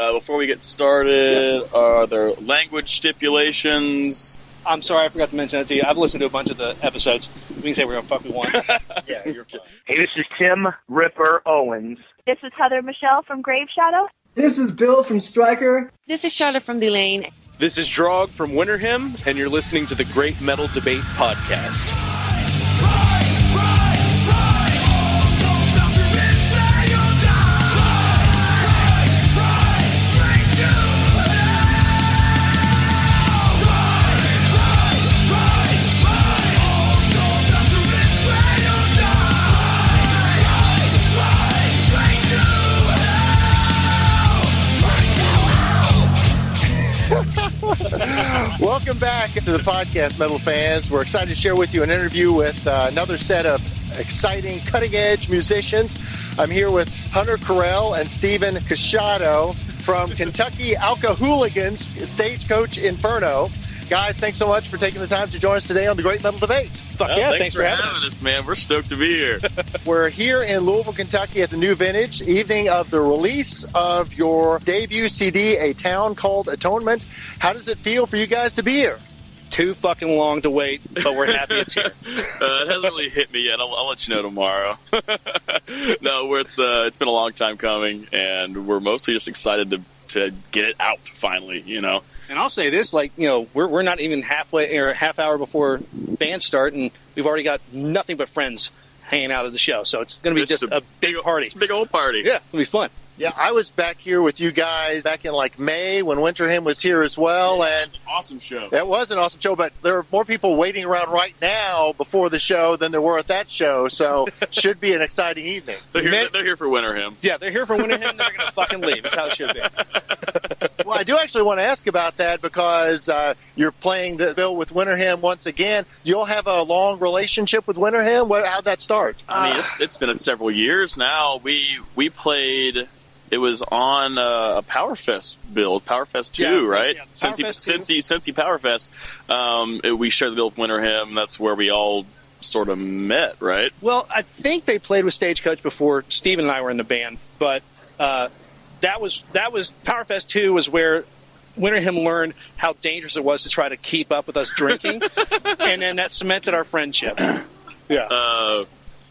Uh, before we get started, are there language stipulations? I'm sorry, I forgot to mention that to you. I've listened to a bunch of the episodes. We can say we're gonna fuck with one. Yeah, you're fine. Hey, this is Tim Ripper Owens. This is Heather Michelle from Grave Shadow. This is Bill from Striker. This is Charlotte from Delain. This is Drog from Winterhymn, and you're listening to the Great Metal Debate Podcast. Back to the podcast, metal fans. We're excited to share with you an interview with uh, another set of exciting, cutting edge musicians. I'm here with Hunter Correll and Stephen Casciato from Kentucky Alka Hooligans, Stagecoach Inferno. Guys, thanks so much for taking the time to join us today on the Great Metal Debate. Fuck Well, yeah, thanks, thanks, for having us. us, man. We're stoked to be here. We're here in Louisville, Kentucky at the New Vintage, evening of the release of your debut CD, A Town Called Atonement. How does it feel for you guys to be here? Too fucking long to wait, but we're happy it's here. Uh, it hasn't really hit me yet. I'll, I'll let you know tomorrow. no, it's uh, it's been a long time coming, and we're mostly just excited to to get it out finally. You know, And I'll say this, like, you know, we're, we're not even halfway or half hour before band start, and we've already got nothing but friends hanging out at the show. So it's going to be It's just a a big party. it's a big old party. Yeah, it's going to be fun. Yeah, I was back here with you guys back in like May when Winterhymn was here as well, and awesome show. that was an awesome show. But there are more people waiting around right now before the show than there were at that show, so should be an exciting evening. They're here, they're here for Winterhymn. Yeah, they're here for Winterhymn, they're going to fucking leave. That's how it should be. Well, I do actually want to ask about that because uh, you're playing the bill with Winterhymn once again. You'll have a long relationship with Winterhymn. How'd that start? I mean, it's it's been several years now. We we played. It was on uh, a Powerfest build, Powerfest two, Yeah, right? yeah, Cincy, 2. Cincy, Cincy Powerfest. Um, it- we shared the bill with Winterhymn. That's where we all sort of met, right? Well, I think they played with Stagecoach before Stephen and I were in the band, but uh, that was that was Powerfest two was where Winterhymn learned how dangerous it was to try to keep up with us drinking, and then that cemented our friendship. Yeah, Uh,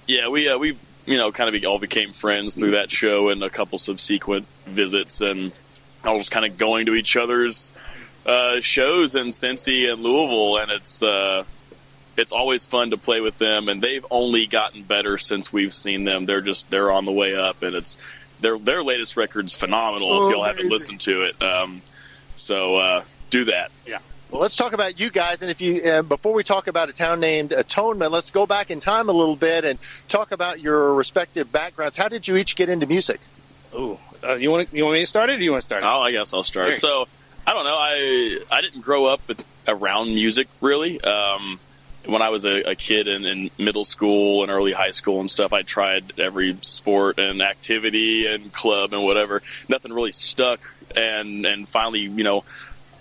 yeah, we uh, we you know kind of all became friends through that show and a couple subsequent visits, and all just kind of going to each other's uh, shows in Cincy and Louisville, and it's uh, it's always fun to play with them, and they've only gotten better since we've seen them. They're just they're on the way up, and it's their their latest record's phenomenal. Oh, if y'all haven't listened to it, um, so uh, do that. Well, let's talk about you guys. And if you, uh, before we talk about a town named Atonement, let's go back in time a little bit and talk about your respective backgrounds. How did you each get into music? Ooh, uh, you want you want me to start it? Or do you want to start it? Oh, I guess I'll start. Here. So I don't know. I I didn't grow up with, around music really. Um, when I was a, a kid in, in middle school and early high school and stuff, I tried every sport and activity and club and whatever. Nothing really stuck. And and finally, you know,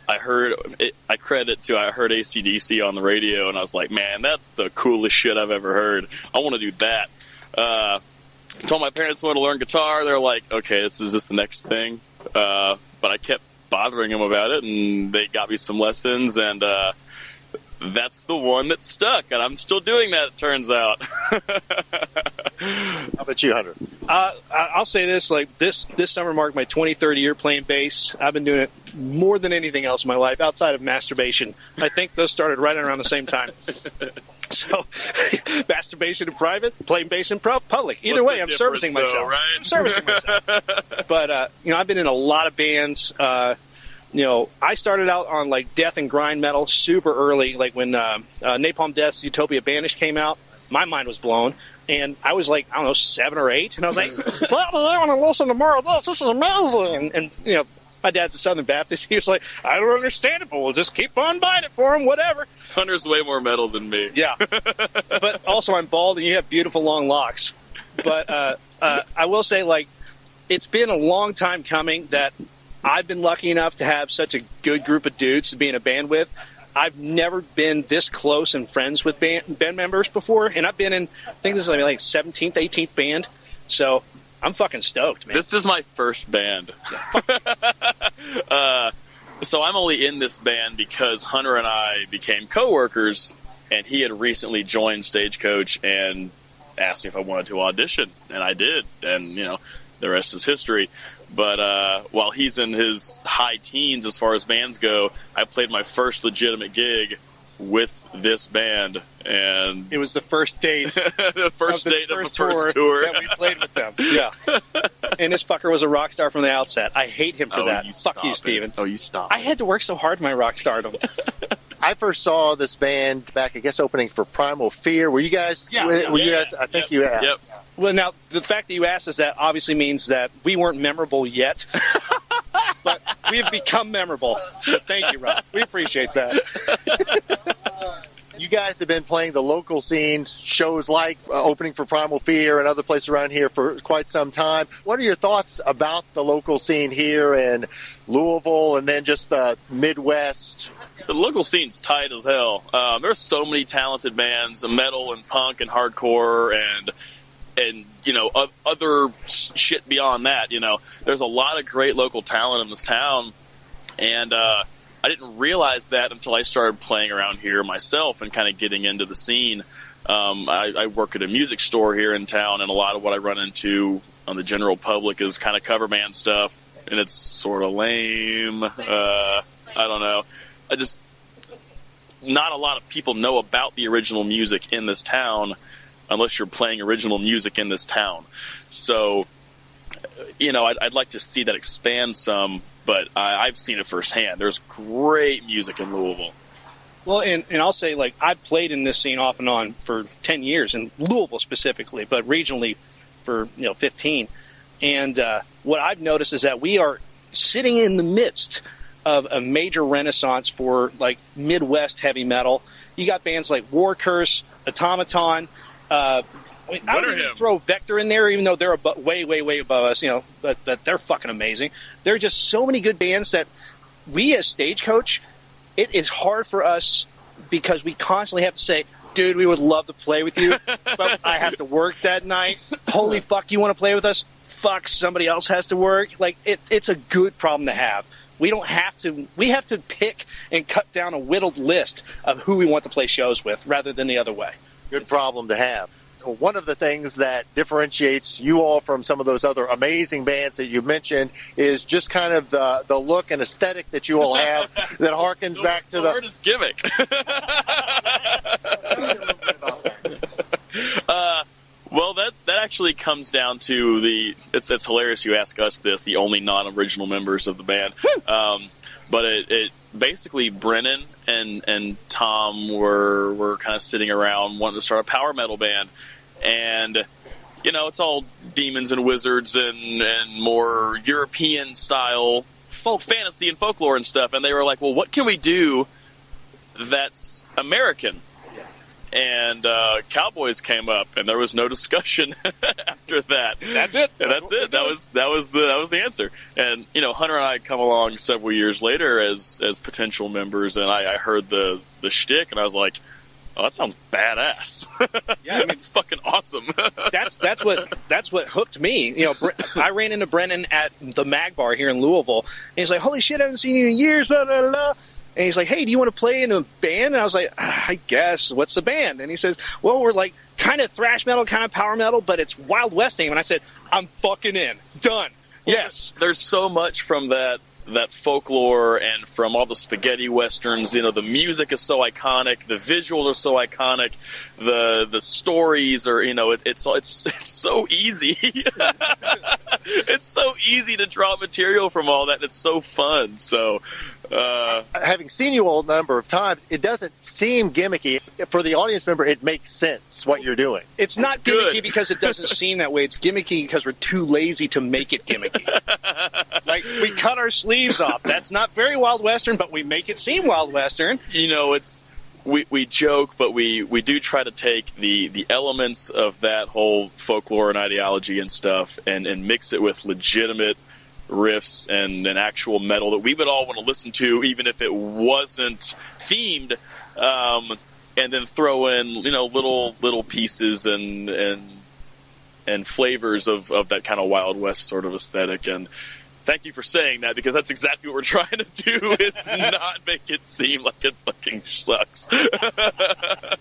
I heard it, I credit to I heard ACDC on the radio and I was like, man, that's the coolest shit I've ever heard. I want to do that. Uh, told my parents I wanted to learn guitar. They're like, okay, this is just the next thing. Uh, but I kept bothering them about it, and they got me some lessons, and uh, that's the one that stuck, and I'm still doing that. It turns out. How about you, Hunter? Uh, I- I'll say this: like this this summer marked my 23rd year playing bass. I've been doing it more than anything else in my life outside of masturbation. I think those started right around the same time. So, masturbation in private, playing bass in pro- public. Either What's way, I'm servicing though, myself. right? I'm servicing myself. but uh, you know, I've been in a lot of bands. Uh, you know, I started out on like death and grind metal super early, like when uh, uh, Napalm Death's Utopia Banished came out. My mind was blown, and I was like, I don't know, seven or eight, and I was like, "Daddy, I want to listen to more of this. This is amazing." And, and you know, my dad's a Southern Baptist. He was like, "I don't understand it, but we'll just keep on buying it for him, whatever." Hunter's way more metal than me. Yeah, but also I'm bald, and you have beautiful long locks. But uh, uh, I will say, like, it's been a long time coming that I've been lucky enough to have such a good group of dudes to be in a band with. I've never been this close and friends with band, band members before, and I've been in, I think this is like 17th, 18th band. So I'm fucking stoked, man. This is my first band. uh, so I'm only in this band because Hunter and I became coworkers, and he had recently joined Stagecoach and asked me if I wanted to audition, and I did, and you know, the rest is history. But uh, while he's in his high teens as far as bands go, I played my first legitimate gig with this band, and It was the first date the first of the date first of the first tour. that we played with them. Yeah, and this fucker was a rock star from the outset. I hate him for oh, that. you Fuck you, it. Stephen. Oh, you stop. I had to work so hard my rock stardom. I first saw this band back, I guess, opening for Primal Fear. Were you guys? Yeah, were, yeah, were you yeah. guys? I think Yep, you. Yeah. Yep. Well, now the fact that you asked us that obviously means that we weren't memorable yet, but we've become memorable. So thank you, Rob. We appreciate that. You guys have been playing the local scene shows like uh, opening for Primal Fear and other places around here for quite some time. What are your thoughts about the local scene here in Louisville and then just the Midwest? The local scene's tight as hell. Um, there's so many talented bands, metal and punk and hardcore and and you know other shit beyond that. You know, there's a lot of great local talent in this town, and uh, I didn't realize that until I started playing around here myself and kind of getting into the scene. Um, I, I work at a music store here in town, and a lot of what I run into on the general public is kind of cover band stuff, and it's sort of lame. Uh, I don't know. I just not a lot of people know about the original music in this town unless you're playing original music in this town. So, you know, I'd, I'd like to see that expand some, but I, I've seen it firsthand. There's great music in Louisville. Well, and, and I'll say, like, I've played in this scene off and on for 10 years, in Louisville specifically, but regionally for, you know, 15. And uh, what I've noticed is that we are sitting in the midst of a major renaissance for, like, Midwest heavy metal. You got bands like War Curse, Automaton. Uh, I, mean, I would even throw Vector in there, even though they're abo- way, way, way above us, you know, but, but they're fucking amazing. There are just so many good bands that we as Stagecoach it is hard for us because we constantly have to say, dude, we would love to play with you, but I have to work that night. Holy fuck, you want to play with us? Fuck, somebody else has to work. Like, it, it's a good problem to have. We don't have to, we have to pick and cut down a whittled list of who we want to play shows with rather than the other way. Good problem to have. One of the things that differentiates you all from some of those other amazing bands that you mentioned is just kind of the, the look and aesthetic that you all have that harkens back to the the. word is gimmick. uh, well, that that actually comes down to the. It's it's hilarious you ask us this, the only non-original members of the band. Um, but it, it basically Brennan and and Tom were were kind of sitting around wanting to start a power metal band, and you know it's all demons and wizards and and more European style folk fantasy and folklore and stuff. And they were like, well, what can we do that's American? And uh, Cowboys came up, and there was no discussion after that. That's it. And that's it. That was that was the that was the answer. And you know, Hunter and I come along several years later as as potential members, and I, I heard the the shtick, and I was like, "Oh, that sounds badass." Yeah, I mean- it's fucking awesome. that's that's what that's what hooked me. You know, I ran into Brennan at the Mag Bar here in Louisville, and he's like, "Holy shit, I haven't seen you in years." Blah blah blah. And he's like, "Hey, do you want to play in a band?" And I was like, "Ah, "I guess." What's the band? And he says, "Well, we're like kind of thrash metal, kind of power metal, but it's Wild West theme." And I said, "I'm fucking in. Done. Yes." there's so much from that that folklore and from all the spaghetti westerns you know the music is so iconic the visuals are so iconic the the stories are you know it, it's it's it's so easy it's so easy to draw material from all that it's so fun so uh having seen you all a number of times, it doesn't seem gimmicky. For the audience member, it makes sense what you're doing. It's not Good. gimmicky because it doesn't seem that way. It's gimmicky because we're too lazy to make it gimmicky. like we cut our sleeves off. That's not very Wild Western, but we make it seem Wild Western. you know it's we, we joke but we, we do try to take the, the elements of that whole folklore and ideology and stuff and, and mix it with legitimate riffs and, and actual metal that we would all want to listen to even if it wasn't themed um, and then throw in you know little little pieces and and and flavors of, of that kind of wild west sort of aesthetic and thank you for saying that because that's exactly what we're trying to do is not make it seem like it fucking sucks.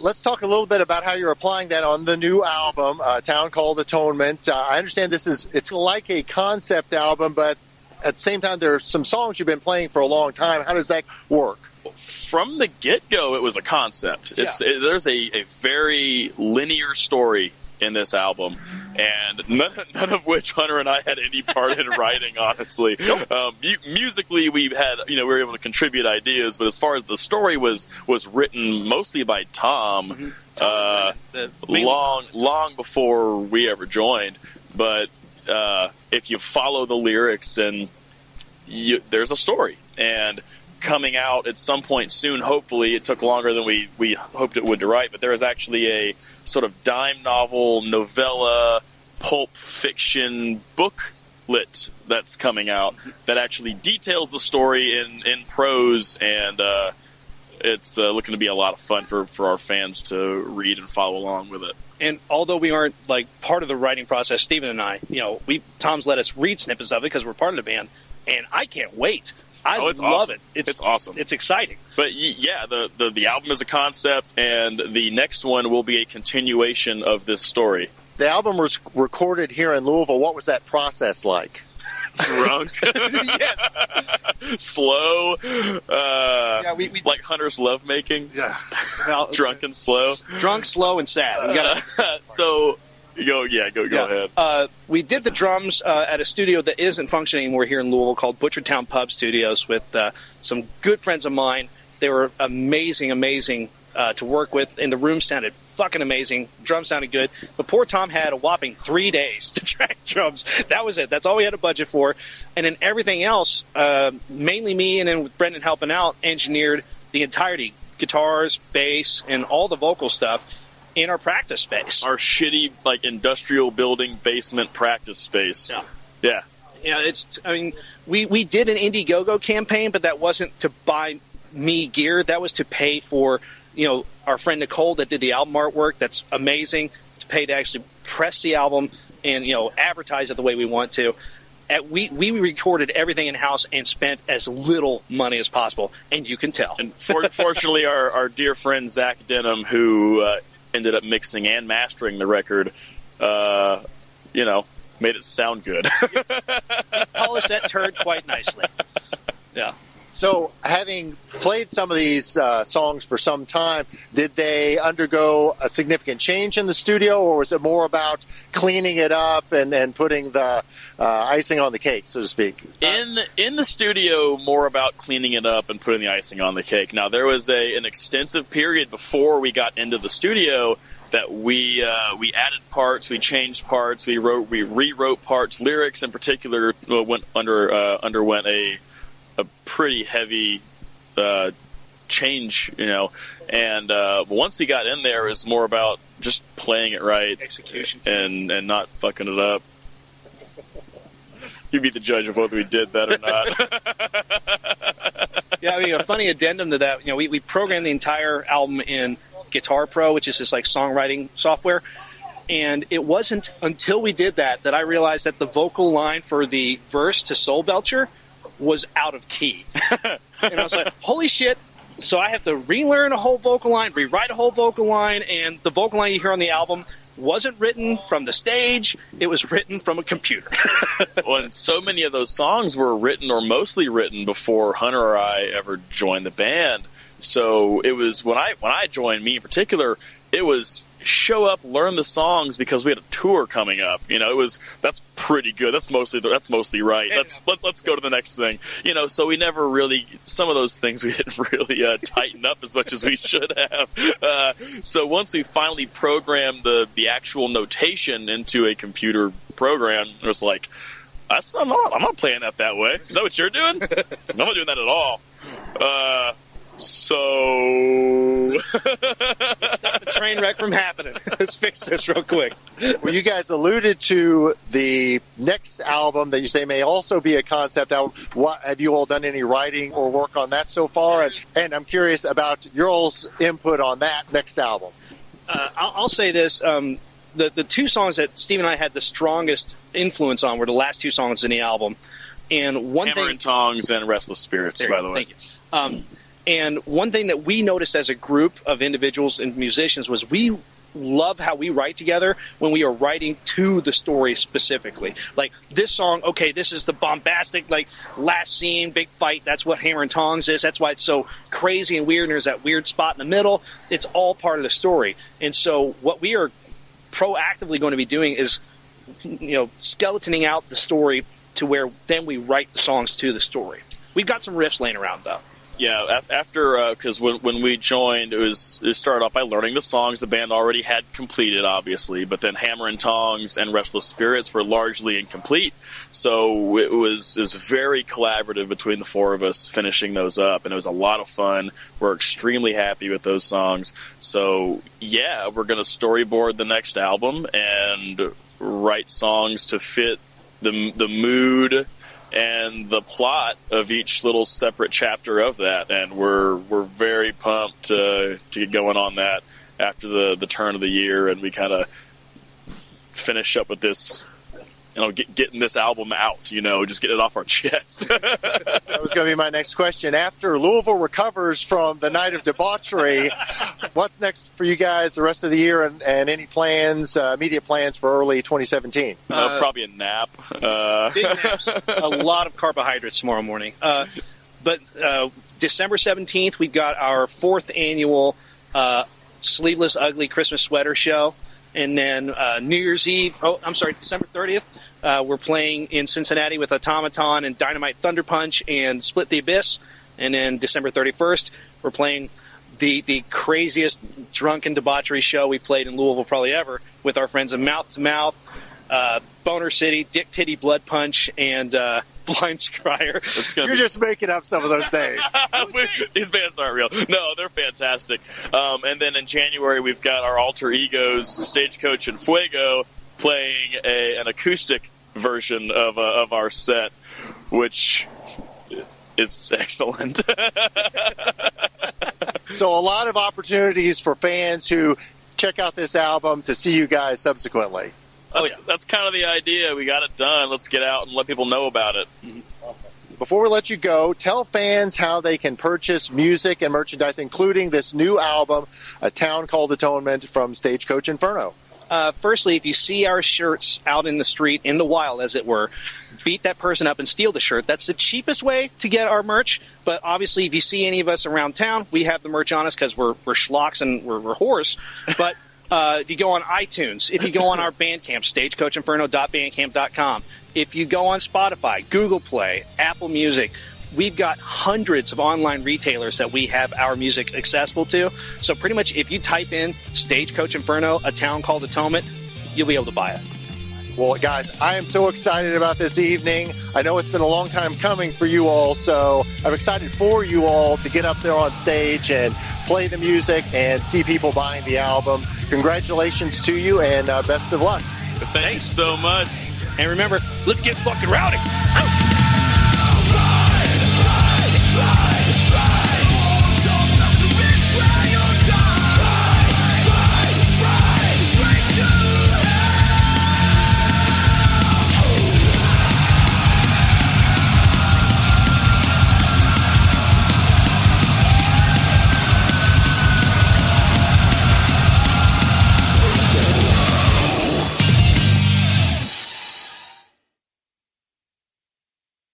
Let's talk a little bit about how you're applying that on the new album, uh, Town Called Atonement. Uh, I understand this is it's like a concept album, but at the same time, there are some songs you've been playing for a long time. How does that work? From the get go, it was a concept. It's it, there's a, a very linear story in this album, and none, none of which Hunter and I had any part in writing. Honestly, um, mu- musically we had you know we were able to contribute ideas, but as far as the story was was written mostly by Tom, uh, The main- long long before we ever joined. But uh, if you follow the lyrics and you, there's a story and coming out at some point soon hopefully it took longer than we, we hoped it would to write but there is actually a sort of dime novel novella pulp fiction booklet that's coming out that actually details the story in, in prose and uh, it's uh, looking to be a lot of fun for, for our fans to read and follow along with it And although we aren't like part of the writing process, Stephen and I, you know, we Tom's let us read snippets of it because we're part of the band, and I can't wait. I Oh, it's love awesome. it. It's It's awesome. It's exciting. But yeah, the, the the album is a concept, and the next one will be a continuation of this story. The album was recorded here in Louisville. What was that process like? Drunk, yes, slow, uh, Yeah, we, we like Hunter's lovemaking, well, drunk and slow. drunk, slow, and sad. We got so go, yeah, go, go ahead. Uh, we did the drums uh, at a studio that isn't functioning anymore here in Louisville called Butchertown Pub Studios with uh, some good friends of mine. They were amazing, amazing uh, to work with, and the room sounded fucking amazing. Drums sounded good, but poor Tom had a whopping three days to track drums. That was it. That's all we had a budget for, and then everything else, uh, mainly me and then with Brendan helping out, engineered the entirety, guitars, bass, and all the vocal stuff in our practice space. Our shitty like industrial building basement practice space. Yeah. Yeah. Yeah, it's. I mean, we we did an Indiegogo campaign, but that wasn't to buy me gear. That was to pay for you know our friend Nicole that did the album artwork. That's amazing. To pay to actually press the album and you know advertise it the way we want to. At, we we recorded everything in house and spent as little money as possible, and you can tell. And for, fortunately, our, our dear friend Zach Denham, who uh, ended up mixing and mastering the record, uh, you know, made it sound good. Polished that turd quite nicely. Yeah. So, having played some of these uh, songs for some time, did they undergo a significant change in the studio, or was it more about cleaning it up and, and putting the uh, icing on the cake, so to speak? in in the studio, more about cleaning it up and putting the icing on the cake. Now, there was a an extensive period before we got into the studio that we uh, we added parts, we changed parts, we wrote, we rewrote parts. Lyrics, in particular, uh, went under uh, underwent a a pretty heavy uh, change, you know. And uh, once he got in there, it's more about just playing it right Execution. and and not fucking it up. You'd be the judge of whether we did that or not. Yeah, I mean, a funny addendum to that. You know, we, we programmed the entire album in Guitar Pro, which is this like songwriting software. And it wasn't until we did that that I realized that the vocal line for the verse to Soulbender was out of key. and I was like, holy shit. So I have to relearn a whole vocal line, rewrite a whole vocal line, and the vocal line you hear on the album wasn't written from the stage, it was written from a computer. well, and so many of those songs were written or mostly written before Hunter or I ever joined the band. So it was when I when I joined, me in particular, it was show up, learn the songs because we had a tour coming up. You know, it was that's pretty good. That's mostly that's mostly right. Let's let, let's go to the next thing. You know, so we never really some of those things we didn't really uh, tighten up as much as we should have. Uh, so once we finally programmed the the actual notation into a computer program, it was like. That's I'm not, I'm not playing that that way. Is that what you're doing? I'm not doing that at all. Uh, so Stop the train wreck from happening. Let's fix this real quick. Well, you guys alluded to the next album that you say may also be a concept album. What have you all done any writing or work on that so far? And, and I'm curious about your all's input on that next album. uh, I'll, I'll say this: um, the the two songs that Steve and I had the strongest influence on were the last two songs in the album. And one Hammer thing, and Tongs and Restless Spirits, There by the way. Thank you. Um, and one thing that we noticed as a group of individuals and musicians was we love how we write together when we are writing to the story specifically. Like this song, okay, this is the bombastic, like last scene, big fight. That's what Hammer and Tongs is. That's why it's so crazy and weird. And there's that weird spot in the middle. It's all part of the story. And so what we are proactively going to be doing is, you know, skeletoning out the story to where then we write the songs to the story. We've got some riffs laying around though. Yeah, af- after uh, because when when we joined, it was it started off by learning the songs the band already had completed, obviously, but then Hammer and Tongs and Restless Spirits were largely incomplete. So it was it was very collaborative between the four of us finishing those up, and it was a lot of fun. We're extremely happy with those songs. So yeah, we're gonna storyboard the next album and write songs to fit the the mood and the plot of each little separate chapter of that, and we're we're very pumped to to get going on that after the the turn of the year, and we kind of finish up with this. You know, get, getting this album out. You know, just get it off our chest. That was going to be my next question. After Louisville recovers from the night of debauchery, what's next for you guys the rest of the year, and, and any plans, uh, immediate plans for early 2017? uh, probably a nap. Uh, Big naps, a lot of carbohydrates tomorrow morning. Uh, but uh, December 17th, we've got our fourth annual uh, Sleeveless Ugly Christmas Sweater Show. And then uh, New Year's Eve, oh, I'm sorry, December 30th, uh, we're playing in Cincinnati with Automaton and Dynamite Thunder Punch and Split the Abyss. And then December 31st, we're playing the, the craziest drunken debauchery show we played in Louisville probably ever with our friends of Mouth to Mouth, uh, Boner City, Dick Titty Blood Punch, and uh, Blind Scryer. You're be just making up some of those names. These bands aren't real. No, they're fantastic. Um, and then in January, we've got our alter egos, Stagecoach and Fuego, playing a, an acoustic version of, uh, of our set, which is excellent. So a lot of opportunities for fans who check out this album to see you guys subsequently. That's, that's kind of the idea. We got it done. Let's get out and let people know about it. Awesome. Before we let you go, tell fans how they can purchase music and merchandise, including this new album, A Town Called Atonement from Stagecoach Inferno. Uh, firstly, if you see our shirts out in the street, in the wild, as it were, beat that person up and steal the shirt. That's the cheapest way to get our merch. But obviously, if you see any of us around town, we have the merch on us because we're, we're schlocks and we're, we're whores. But uh, if you go on iTunes, if you go on our Bandcamp, stagecoachinferno.bandcamp.com, if you go on Spotify, Google Play, Apple Music, we've got hundreds of online retailers that we have our music accessible to. So pretty much if you type in Stagecoach Inferno, a town called Atonement, you'll be able to buy it. Well, guys, I am so excited about this evening. I know it's been a long time coming for you all, so I'm excited for you all to get up there on stage and play the music and see people buying the album. Congratulations to you and uh, best of luck. Thanks so much. And remember, let's get fucking rowdy.